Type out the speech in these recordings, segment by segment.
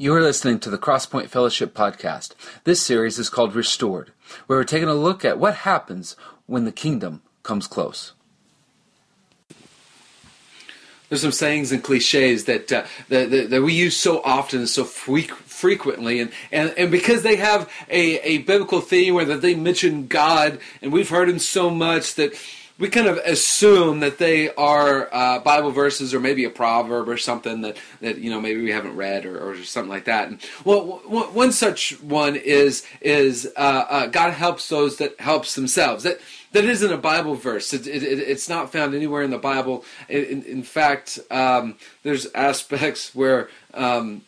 You are listening to the Crosspoint Fellowship podcast. This series is called Restored, where we're taking a look at what happens when the kingdom comes close. There's some sayings and cliches that uh, that, that, that, we use so often and so frequently, and, and, and because they have a, a biblical theme where that they mention God, and we've heard Him so much that we kind of assume that they are uh, Bible verses or maybe a proverb or something that, that you know maybe we haven't read or, or something like that. And well, w- one such one is is uh, uh, God helps those that helps themselves. That that isn't a Bible verse. It, it, it, it's not found anywhere in the Bible. In, in fact, um, there's aspects where um,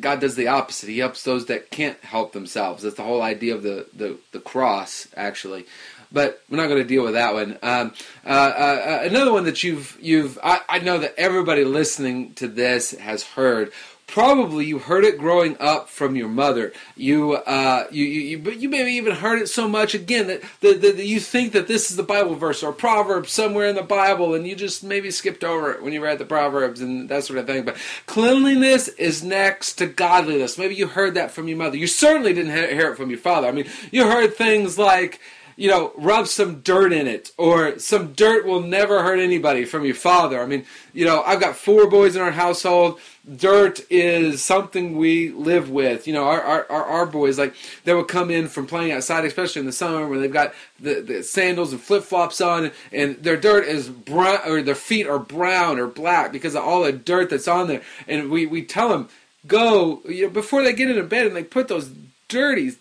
God does the opposite. He helps those that can't help themselves. That's the whole idea of the, the, the cross, actually but we're not going to deal with that one. Um, uh, uh, another one that you've you've I, I, know that everybody listening to this has heard. Probably you heard it growing up from your mother. You uh, you, you but you maybe even heard it so much again that, that, that you think that this is the Bible verse or proverb somewhere in the Bible, and you just maybe skipped over it when you read the proverbs and that sort of thing. But cleanliness is next to godliness. Maybe you heard that from your mother. You certainly didn't hear it from your father. I mean, you heard things like you know, rub some dirt in it, or some dirt will never hurt anybody from your father. I mean, you know, I've got four boys in our household. Dirt is something we live with. You know, our our, our, boys, like, they will come in from playing outside, especially in the summer when they've got the, the sandals and flip flops on, and their dirt is brown, or their feet are brown or black because of all the dirt that's on there. And we, we tell them, go, you know, before they get into bed and they put those dirty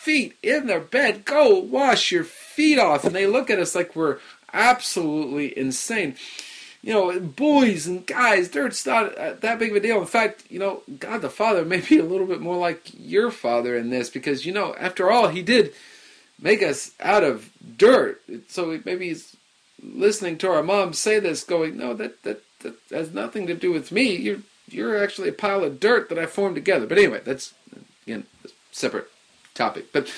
feet in their bed. Go wash your feet off. And they look at us like we're absolutely insane. You know, boys and guys, dirt's not uh, that big of a deal. In fact, you know, God the Father may be a little bit more like your Father in this because, you know, after all, He did make us out of dirt. So maybe He's listening to our mom say this, going, no, that, that, that has nothing to do with me. You're, you're actually a pile of dirt that I formed together. But anyway, that's, again, separate topic. But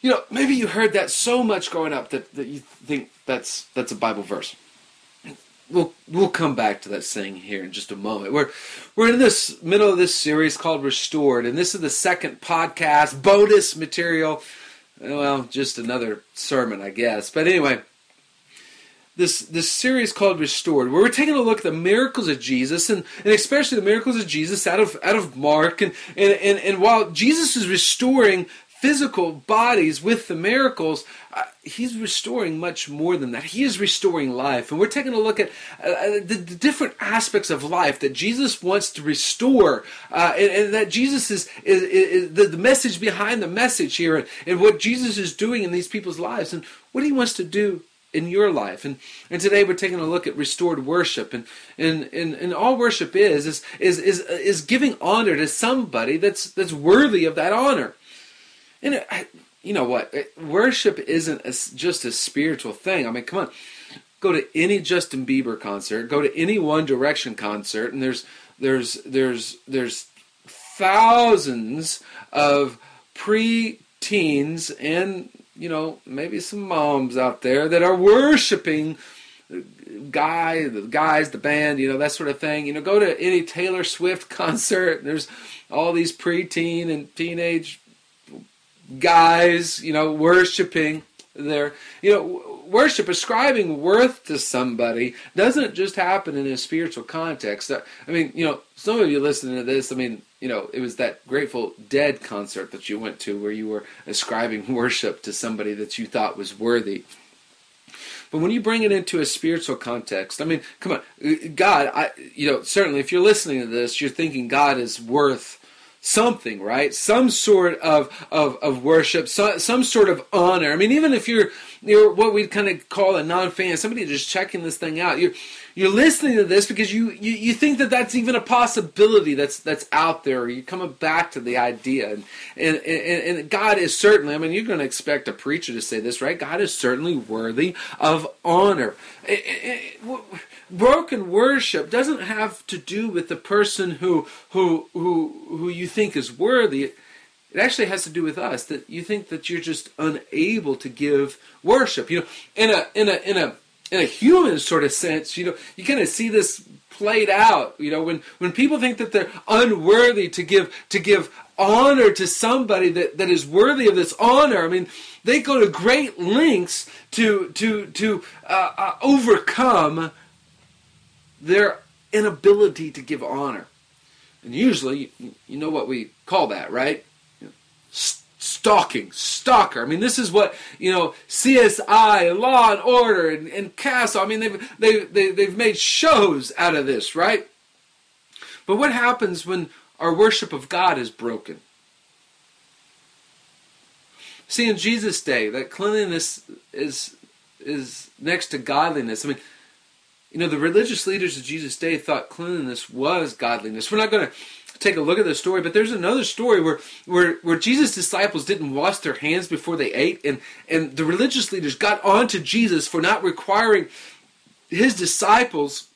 you know, maybe you heard that so much growing up that, that you think that's that's a Bible verse. We'll we'll come back to that saying here in just a moment. We're we're in this middle of this series called Restored, and this is the second podcast, bonus material. Well, just another sermon, I guess. But anyway, this this series called Restored, where we're taking a look at the miracles of Jesus and, and especially the miracles of Jesus out of out of Mark and, and, and, and while Jesus is restoring physical bodies with the miracles, uh, he's restoring much more than that. He is restoring life. And we're taking a look at uh, uh, the, the, different aspects of life that Jesus wants to restore, uh, and, and, that Jesus is, is, is the, the, message behind the message here, and, and what Jesus is doing in these people's lives, and what he wants to do in your life. And and today we're taking a look at restored worship. And and and, and all worship is is is is is giving honor to somebody that's that's worthy of that honor. And you know what? Worship isn't a, just a spiritual thing. I mean, come on. Go to any Justin Bieber concert, go to any One Direction concert, and there's there's there's there's thousands of pre-teens and you know maybe some moms out there that are worshiping guy the guys the band you know that sort of thing you know go to any taylor swift concert there's all these pre-teen and teenage guys, you know, worshiping their, you know, worship, ascribing worth to somebody doesn't just happen in a spiritual context. I mean, you know, some of you listening to this, I mean, you know, it was that Grateful Dead concert that you went to where you were ascribing worship to somebody that you thought was worthy. But when you bring it into a spiritual context, I mean, come on, uh, God, I, you know, certainly if you're listening to this, you're thinking God is worth something, right? Some sort of of, of worship, so, some sort of honor. I mean, even if you're you're what we'd kind of call a non-fan, somebody just checking this thing out, you're you're listening to this because you, you, you think that that's even a possibility that's that's out there. You're coming back to the idea, and and, and, and God is certainly. I mean, you're going to expect a preacher to say this, right? God is certainly worthy of honor. It, it, it, broken worship doesn't have to do with the person who who who who you think is worthy. It actually has to do with us that you think that you're just unable to give worship. You know, in a in a in a in a human sort of sense, you know, you kind of see this played out. You know, when, when people think that they're unworthy to give to give honor to somebody that, that is worthy of this honor, I mean, they go to great lengths to to to uh, uh, overcome their inability to give honor. And usually, you, know what we call that, right? stalking, stalker. I mean, this is what you know, CSI, Law and Order, and, and Castle. I mean, they've they, they they've made shows out of this, right? But what happens when our worship of God is broken? See, in Jesus' day, that cleanliness is is next to godliness. I mean, you know, the religious leaders of Jesus' day thought cleanliness was godliness. We're not going to take a look at the story. But there's another story where where where Jesus' disciples didn't wash their hands before they ate, and and the religious leaders got on to Jesus for not requiring his disciples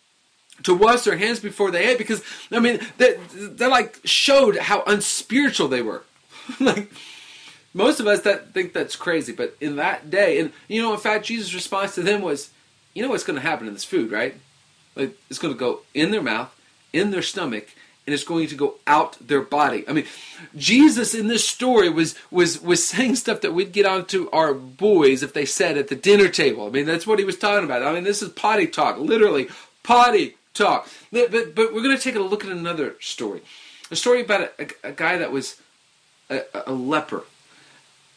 to wash their hands before they ate because I mean they they like showed how unspiritual they were. like most of us that think that's crazy, but in that day, and you know, in fact, Jesus' response to them was, "You know what's going to happen in this food, right? Like it's going to go in their mouth, in their stomach, and it's going to go out their body. I mean, Jesus in this story was was was saying stuff that we'd get onto our boys if they said at the dinner table. I mean, that's what he was talking about. I mean, this is potty talk, literally potty talk. But but, but we're going to take a look at another story, a story about a, a, a guy that was a, a leper.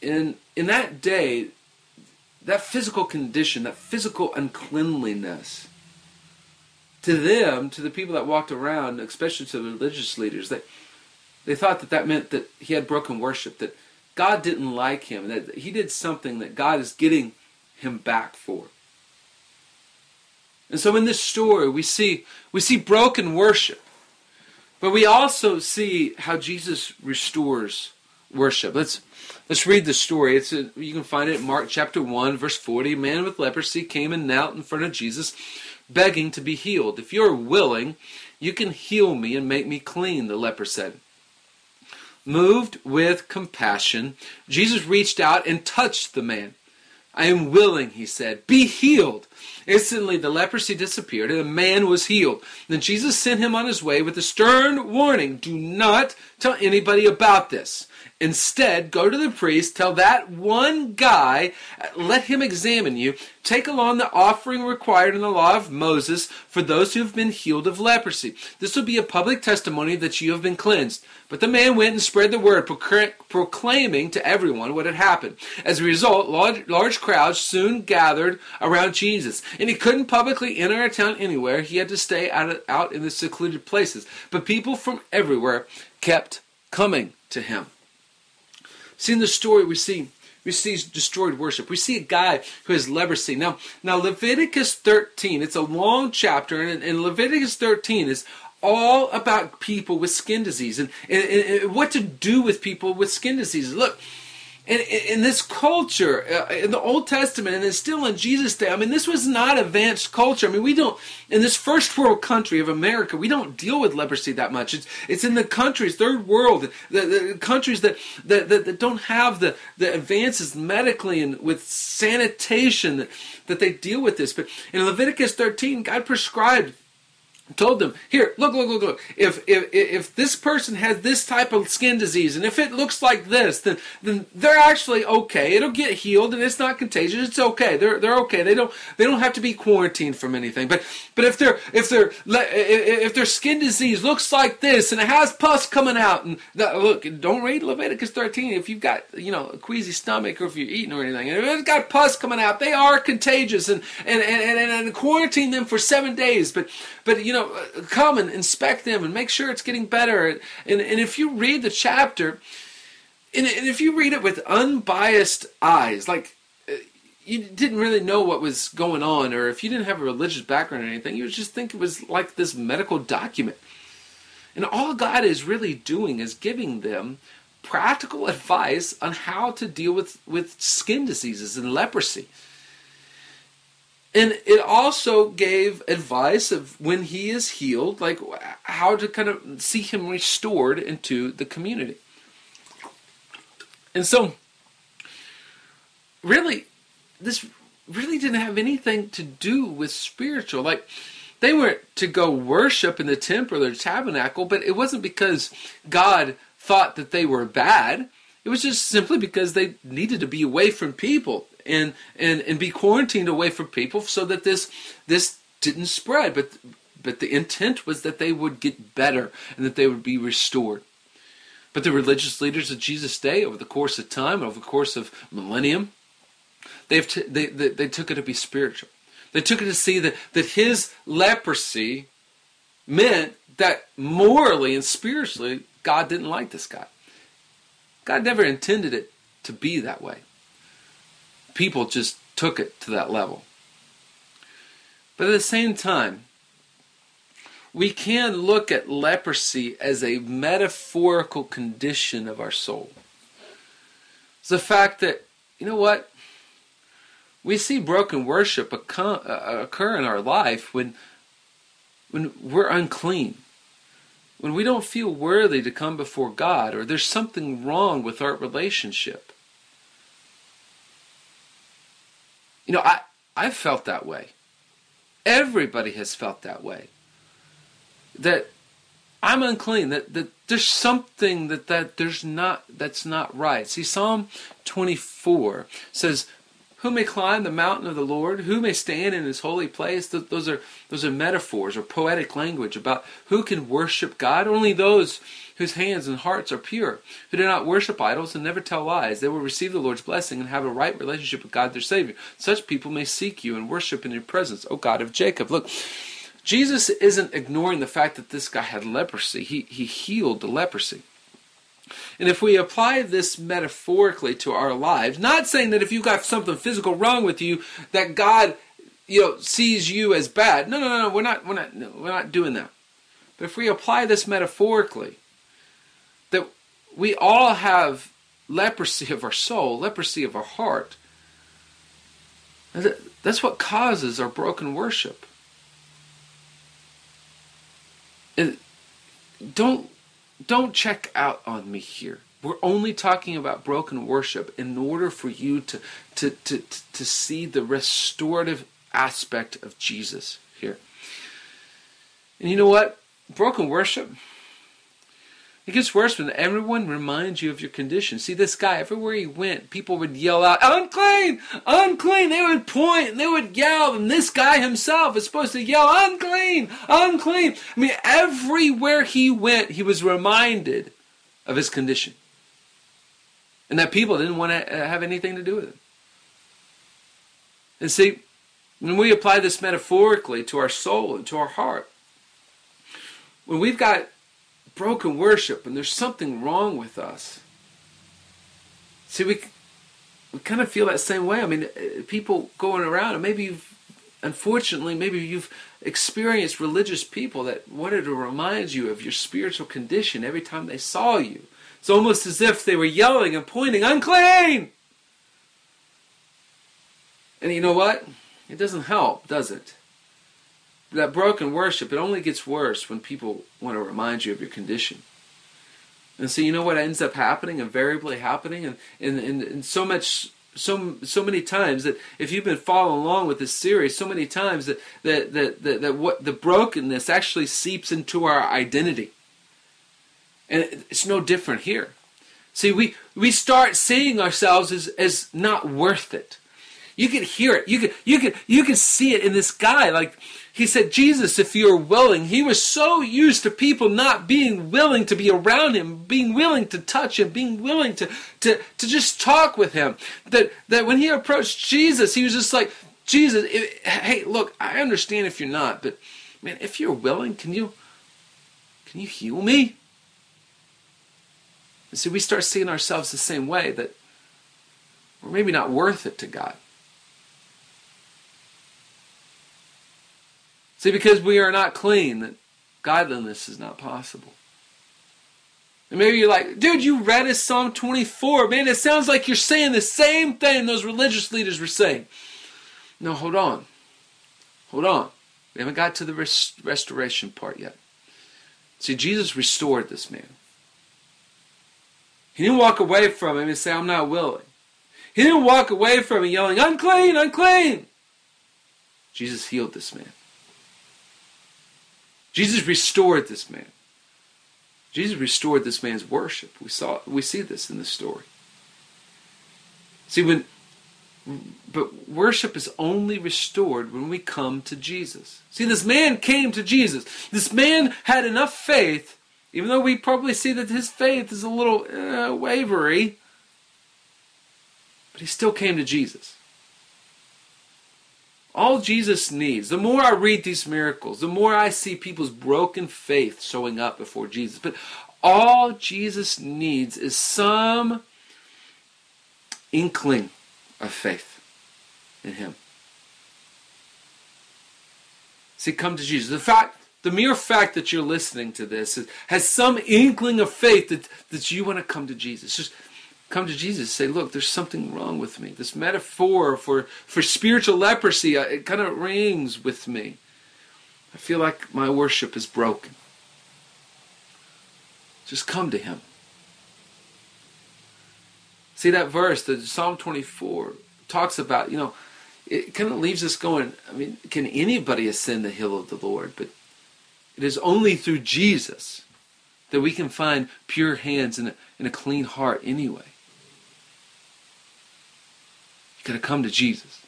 In in that day, that physical condition, that physical uncleanliness to them, to the people that walked around, especially to the religious leaders, they, they thought that that meant that he had broken worship, that God didn't like him, that he did something that God is getting him back for. And so in this story, we see, we see broken worship, but we also see how Jesus restores worship. Let's, let's read the story. It's a, you can find it in Mark chapter 1, verse 40. A man with leprosy came and knelt in front of Jesus begging to be healed. If you're willing, you can heal me and make me clean, the leper said. Moved with compassion, Jesus reached out and touched the man. I am willing, he said. Be healed. Instantly, the leprosy disappeared and the man was healed. Then Jesus sent him on his way with a stern warning do not tell anybody about this. Instead, go to the priest, tell that one guy, let him examine you, take along the offering required in the law of Moses for those who have been healed of leprosy. This will be a public testimony that you have been cleansed. But the man went and spread the word, proclaiming to everyone what had happened. As a result, large, crowds soon gathered around Jesus, and he couldn't publicly enter a town anywhere. He had to stay out in the secluded places. But people from everywhere kept coming to him. See in the story we see we see destroyed worship. We see a guy who has leprosy. Now, now Leviticus 13, it's a long chapter, and, and Leviticus 13 is all about people with skin disease and, and, and, what to do with people with skin diseases. Look, in, in this culture, uh, in the Old Testament, and it's still in Jesus' day, I mean, this was not advanced culture. I mean, we don't, in this first world country of America, we don't deal with leprosy that much. It's, it's in the countries, third world, the, the countries that, that, that, that, don't have the, the advances medically and with sanitation that, that they deal with this. But in Leviticus 13, God prescribed told them, here, look, look, look, look. If, if if this person has this type of skin disease, and if it looks like this, then then they're actually okay. It'll get healed, and it's not contagious. It's okay. They're they're okay. They don't they don't have to be quarantined from anything. But but if they're if they're if their skin disease looks like this, and it has pus coming out, and the, look, don't read Leviticus 13 if you've got you know a queasy stomach or if you're eating or anything. If it's got pus coming out, they are contagious, and and and, and, and quarantine them for seven days. But but you know, come and inspect them and make sure it's getting better. And, and, and if you read the chapter, and, and if you read it with unbiased eyes, like uh, you didn't really know what was going on, or if you didn't have a religious background or anything, you would just think it was like this medical document. And all God is really doing is giving them practical advice on how to deal with, with skin diseases and leprosy. And it also gave advice of when he is healed, like how to kind of see him restored into the community. And so, really, this really didn't have anything to do with spiritual. Like, they weren't to go worship in the temple or the tabernacle, but it wasn't because God thought that they were bad. It was just simply because they needed to be away from people and and and be quarantined away from people so that this this didn't spread. But but the intent was that they would get better and that they would be restored. But the religious leaders of Jesus' day, over the course of time, over the course of millennium, they've t- they, they, they took it to be spiritual. They took it to see that, that his leprosy meant that morally and spiritually, God didn't like this guy. God never intended it to be that way. People just took it to that level. But at the same time, we can look at leprosy as a metaphorical condition of our soul. It's the fact that, you know what? We see broken worship uh, occur in our life when, when we're unclean, when we don't feel worthy to come before God, or there's something wrong with our relationship. You know, I, I've felt that way. Everybody has felt that way that I'm unclean. That, that there's something that, that there's not that's not right. See, Psalm 24 says, "Who may climb the mountain of the Lord? Who may stand in His holy place?" Those are those are metaphors or poetic language about who can worship God. Only those whose hands and hearts are pure, who do not worship idols and never tell lies. They will receive the Lord's blessing and have a right relationship with God their Savior. Such people may seek you and worship in your presence, O God of Jacob. Look, Jesus isn't ignoring the fact that this guy had leprosy. He, he healed the leprosy. And if we apply this metaphorically to our lives, not saying that if you got something physical wrong with you, that God, you know, sees you as bad. No, no, no, no. We're not, we're not, no, we're not doing that. But if we apply this metaphorically, that we all have leprosy of our soul, leprosy of our heart. That's what causes our broken worship. And don't don't check out on me here. We're only talking about broken worship in order for you to to to to see the restorative aspect of Jesus here. And you know what? Broken worship it gets worse when everyone reminds you of your condition. See, this guy, everywhere he went, people would yell out, unclean, unclean. They would point and they would yell, and this guy himself is supposed to yell, unclean, unclean. I mean, everywhere he went, he was reminded of his condition. And that people didn't want to uh, have anything to do with it. And see, when we apply this metaphorically to our soul and to our heart, when we've got broken worship and there's something wrong with us. See, we we kind of feel that same way. I mean, uh, people going around, and maybe you've, unfortunately, maybe you've experienced religious people that wanted to remind you of your spiritual condition every time they saw you. It's almost as if they were yelling and pointing, unclean! And you know what? It doesn't help, does it? That broken worship, it only gets worse when people want to remind you of your condition. And so you know what ends up happening, invariably happening, and, and, and, and so much so so many times that if you've been following along with this series, so many times that that that that, that what the brokenness actually seeps into our identity. And it's no different here. See, we we start seeing ourselves as as not worth it. You can hear it. You can you can you can see it in this guy. Like he said, Jesus, if you're willing, he was so used to people not being willing to be around him, being willing to touch him, being willing to, to, to just talk with him, that, that when he approached Jesus, he was just like, Jesus, hey, look, I understand if you're not, but man, if you're willing, can you, can you heal me? And see, we start seeing ourselves the same way that we're maybe not worth it to God. See, because we are not clean, that godliness is not possible. And maybe you're like, dude, you read his Psalm 24. Man, it sounds like you're saying the same thing those religious leaders were saying. No, hold on. Hold on. We haven't got to the rest- restoration part yet. See, Jesus restored this man. He didn't walk away from him and say, I'm not willing. He didn't walk away from him yelling, unclean, unclean. Jesus healed this man. Jesus restored this man. Jesus restored this man's worship. We saw we see this in the story. See when but worship is only restored when we come to Jesus. See, this man came to Jesus. This man had enough faith, even though we probably see that his faith is a little uh, wavery, but he still came to Jesus. All Jesus needs, the more I read these miracles, the more I see people's broken faith showing up before Jesus. But all Jesus needs is some inkling of faith in Him. See, come to Jesus. The fact, the mere fact that you're listening to this has some inkling of faith that, that you want to come to Jesus. Just come to Jesus say, look, there's something wrong with me. This metaphor for, for spiritual leprosy, uh, it kind of rings with me. I feel like my worship is broken. Just come to Him. See that verse, the Psalm 24 talks about, you know, it kind of leaves us going, I mean, can anybody ascend the hill of the Lord? But it is only through Jesus that we can find pure hands and a, and a clean heart anyway. You got to come to Jesus.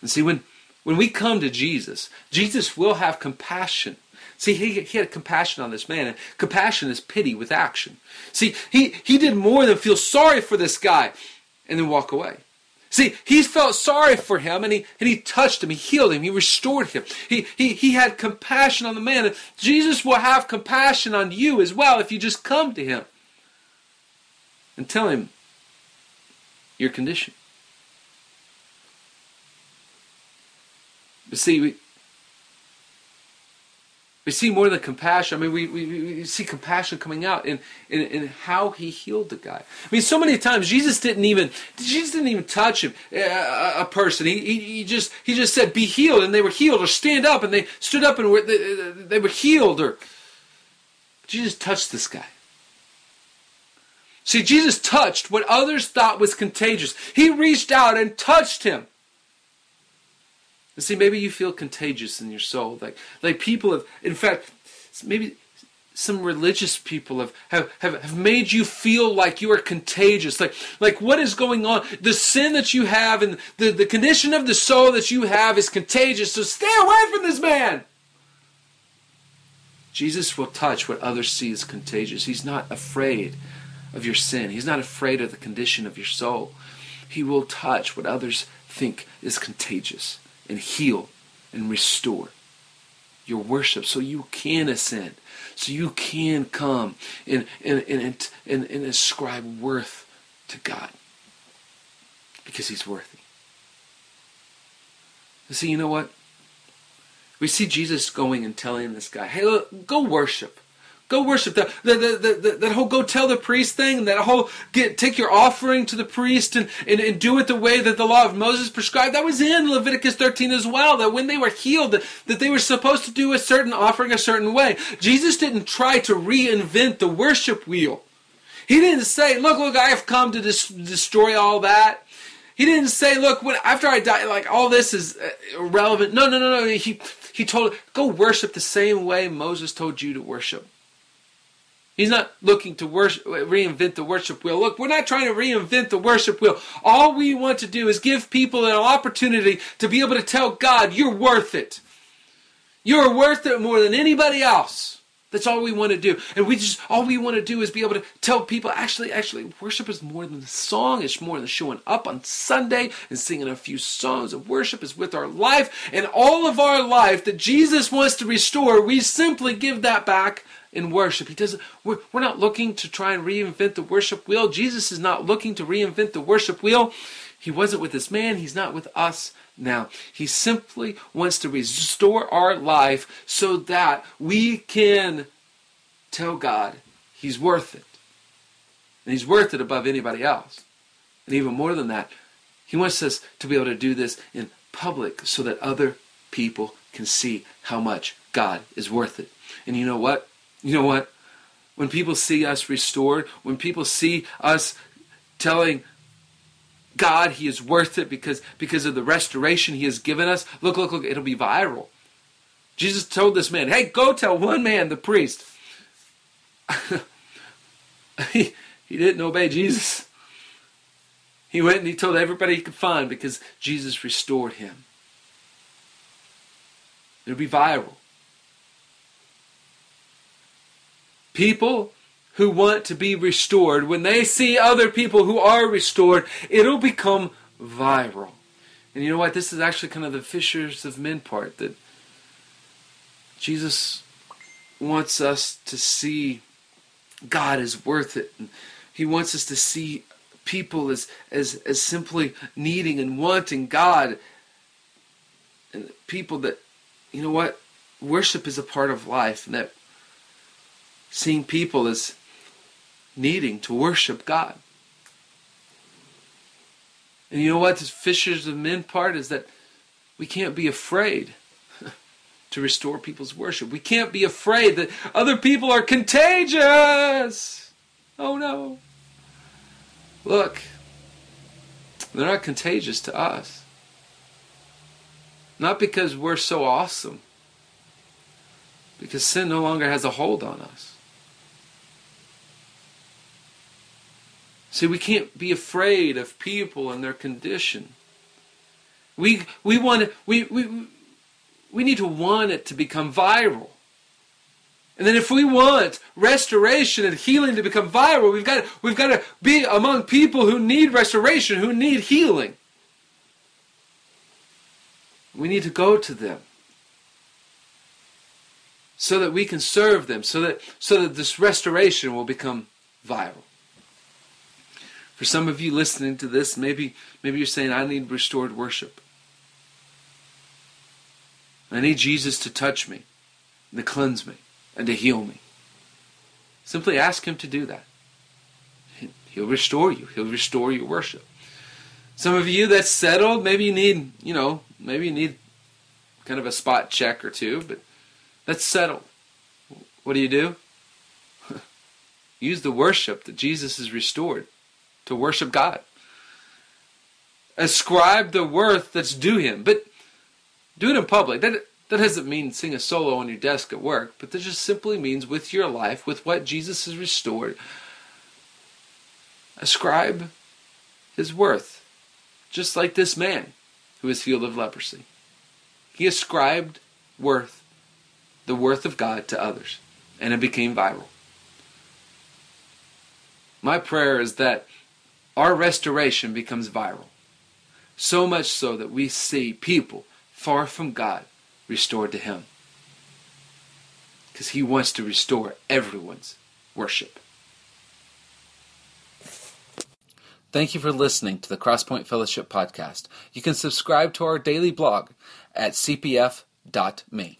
And see, when, when we come to Jesus, Jesus will have compassion. See, he, he had compassion on this man. And compassion is pity with action. See, he, he did more than feel sorry for this guy and then walk away. See, he felt sorry for him and he, and he touched him, he healed him, he restored him. He, he, he had compassion on the man. And Jesus will have compassion on you as well if you just come to him and tell him your condition. But see, we, we see more than compassion. I mean, we, we, we see compassion coming out in, in, in how he healed the guy. I mean, so many times Jesus didn't even Jesus didn't even touch him a, a person. He, he, he just he just said, "Be healed," and they were healed, or stand up, and they stood up and were, they, they were healed. Or Jesus touched this guy. See, Jesus touched what others thought was contagious. He reached out and touched him. And see, maybe you feel contagious in your soul. Like, like people have, in fact, maybe some religious people have, have, have, have made you feel like you are contagious. Like, like what is going on? The sin that you have and the, the condition of the soul that you have is contagious. So stay away from this man. Jesus will touch what others see as contagious. He's not afraid of your sin. He's not afraid of the condition of your soul. He will touch what others think is contagious and heal and restore your worship so you can ascend, so you can come and, and, and, and, and ascribe worth to God because He's worthy. And see, you know what? We see Jesus going and telling this guy, hey, look, go worship. Go worship. The, the, the, the, that whole go tell the priest thing, that whole get take your offering to the priest and, and, and do it the way that the law of Moses prescribed, that was in Leviticus 13 as well. That when they were healed, that, that they were supposed to do a certain offering a certain way. Jesus didn't try to reinvent the worship wheel. He didn't say, look, look, I have come to dis- destroy all that. He didn't say, look, when, after I die, like all this is uh, irrelevant. No, no, no, no. He, he told, go worship the same way Moses told you to worship. He's not looking to worship, reinvent the worship wheel. Look, we're not trying to reinvent the worship wheel. All we want to do is give people an opportunity to be able to tell God, you're worth it. You're worth it more than anybody else. That's all we want to do. And we just, all we want to do is be able to tell people, actually, actually, worship is more than the song. It's more than showing up on Sunday and singing a few songs of worship is with our life. And all of our life that Jesus wants to restore, we simply give that back in worship. He doesn't we're, we're not looking to try and reinvent the worship wheel. Jesus is not looking to reinvent the worship wheel. He wasn't with this man, he's not with us now. He simply wants to restore our life so that we can tell God he's worth it. And he's worth it above anybody else. And even more than that, he wants us to be able to do this in public so that other people can see how much God is worth it. And you know what? You know what? When people see us restored, when people see us telling God he is worth it because because of the restoration he has given us, look, look, look, it'll be viral. Jesus told this man, hey, go tell one man, the priest. he, he didn't obey Jesus. He went and he told everybody he could find because Jesus restored him. It'll be viral. People who want to be restored, when they see other people who are restored, it'll become viral. And you know what? This is actually kind of the fishers of men part that Jesus wants us to see God is worth it. And he wants us to see people as, as, as simply needing and wanting God. And people that, you know what? Worship is a part of life. And that seeing people as needing to worship God. And you know what? This fishers of men part is that we can't be afraid to restore people's worship. We can't be afraid that other people are contagious. Oh no. Look, they're not contagious to us. Not because we're so awesome, because sin no longer has a hold on us. See, we can't be afraid of people and their condition. We we want we, we we need to want it to become viral. And then if we want restoration and healing to become viral, we've got we've got to be among people who need restoration, who need healing. We need to go to them so that we can serve them, so that so that this restoration will become viral. For some of you listening to this, maybe maybe you're saying, I need restored worship. I need Jesus to touch me, and to cleanse me, and to heal me. Simply ask Him to do that. He'll restore you. He'll restore your worship. Some of you that's settled, maybe you need, you know, maybe you need kind of a spot check or two, but that's settled. What do you do? Use the worship that Jesus has restored to worship God. Ascribe the worth that's due him. But do it in public. That, that doesn't mean sing a solo on your desk at work, but that just simply means with your life, with what Jesus has restored, ascribe his worth. Just like this man who was healed of leprosy. He ascribed worth, the worth of God to others, and it became viral. My prayer is that our restoration becomes viral. So much so that we see people far from God restored to Him. Because He wants to restore everyone's worship. Thank you for listening to the Crosspoint Fellowship podcast. You can subscribe to our daily blog at cpf.me.